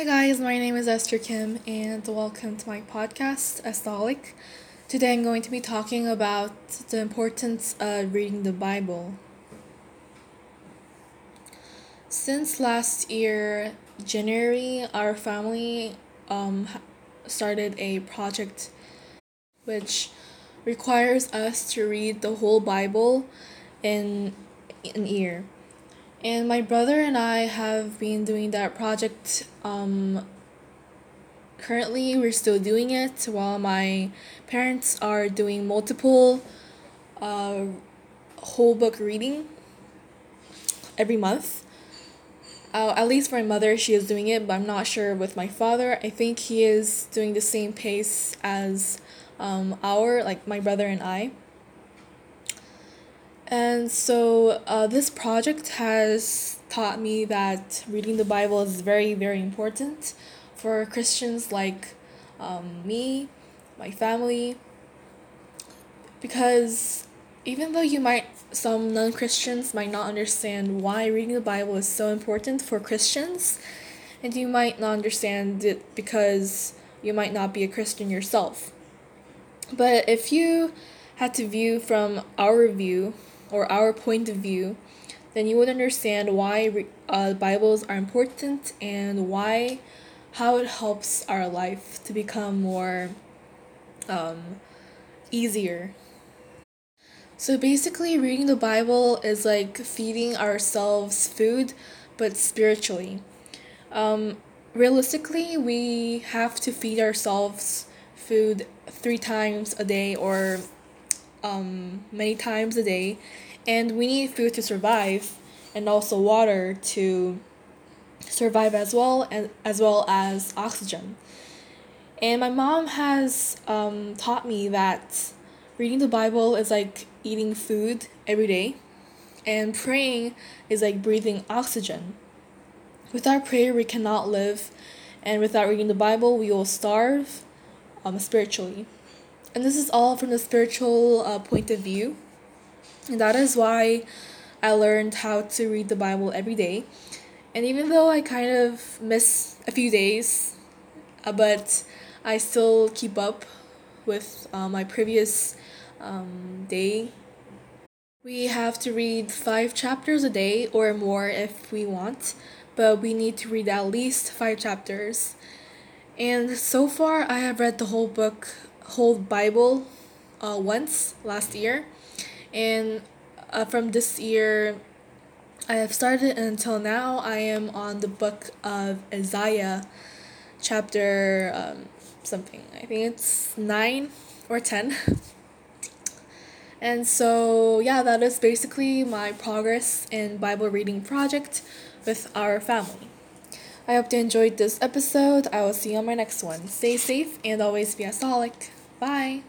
Hi guys, my name is Esther Kim and welcome to my podcast, Estolic. Today I'm going to be talking about the importance of reading the Bible. Since last year, January, our family um, started a project which requires us to read the whole Bible in an year. And my brother and I have been doing that project. Um, currently, we're still doing it while my parents are doing multiple uh, whole book reading every month. Uh, at least my mother, she is doing it, but I'm not sure with my father. I think he is doing the same pace as um, our, like my brother and I. And so uh, this project has taught me that reading the Bible is very, very important for Christians like um, me, my family, because even though you might, some non Christians might not understand why reading the Bible is so important for Christians, and you might not understand it because you might not be a Christian yourself. But if you had to view from our view, or our point of view, then you would understand why uh, Bibles are important and why, how it helps our life to become more um, easier. So basically, reading the Bible is like feeding ourselves food, but spiritually. Um, realistically, we have to feed ourselves food three times a day or um, many times a day, and we need food to survive, and also water to survive as well, and as well as oxygen. And my mom has um, taught me that reading the Bible is like eating food every day, and praying is like breathing oxygen. Without prayer, we cannot live, and without reading the Bible, we will starve um, spiritually. And this is all from the spiritual uh, point of view. And that is why I learned how to read the Bible every day. And even though I kind of miss a few days, uh, but I still keep up with uh, my previous um, day. We have to read five chapters a day or more if we want, but we need to read at least five chapters. And so far, I have read the whole book whole Bible uh, once last year, and uh, from this year, I have started until now. I am on the book of Isaiah, chapter um, something. I think it's nine or ten. and so yeah, that is basically my progress in Bible reading project with our family. I hope you enjoyed this episode. I will see you on my next one. Stay safe and always be a solid. Bye.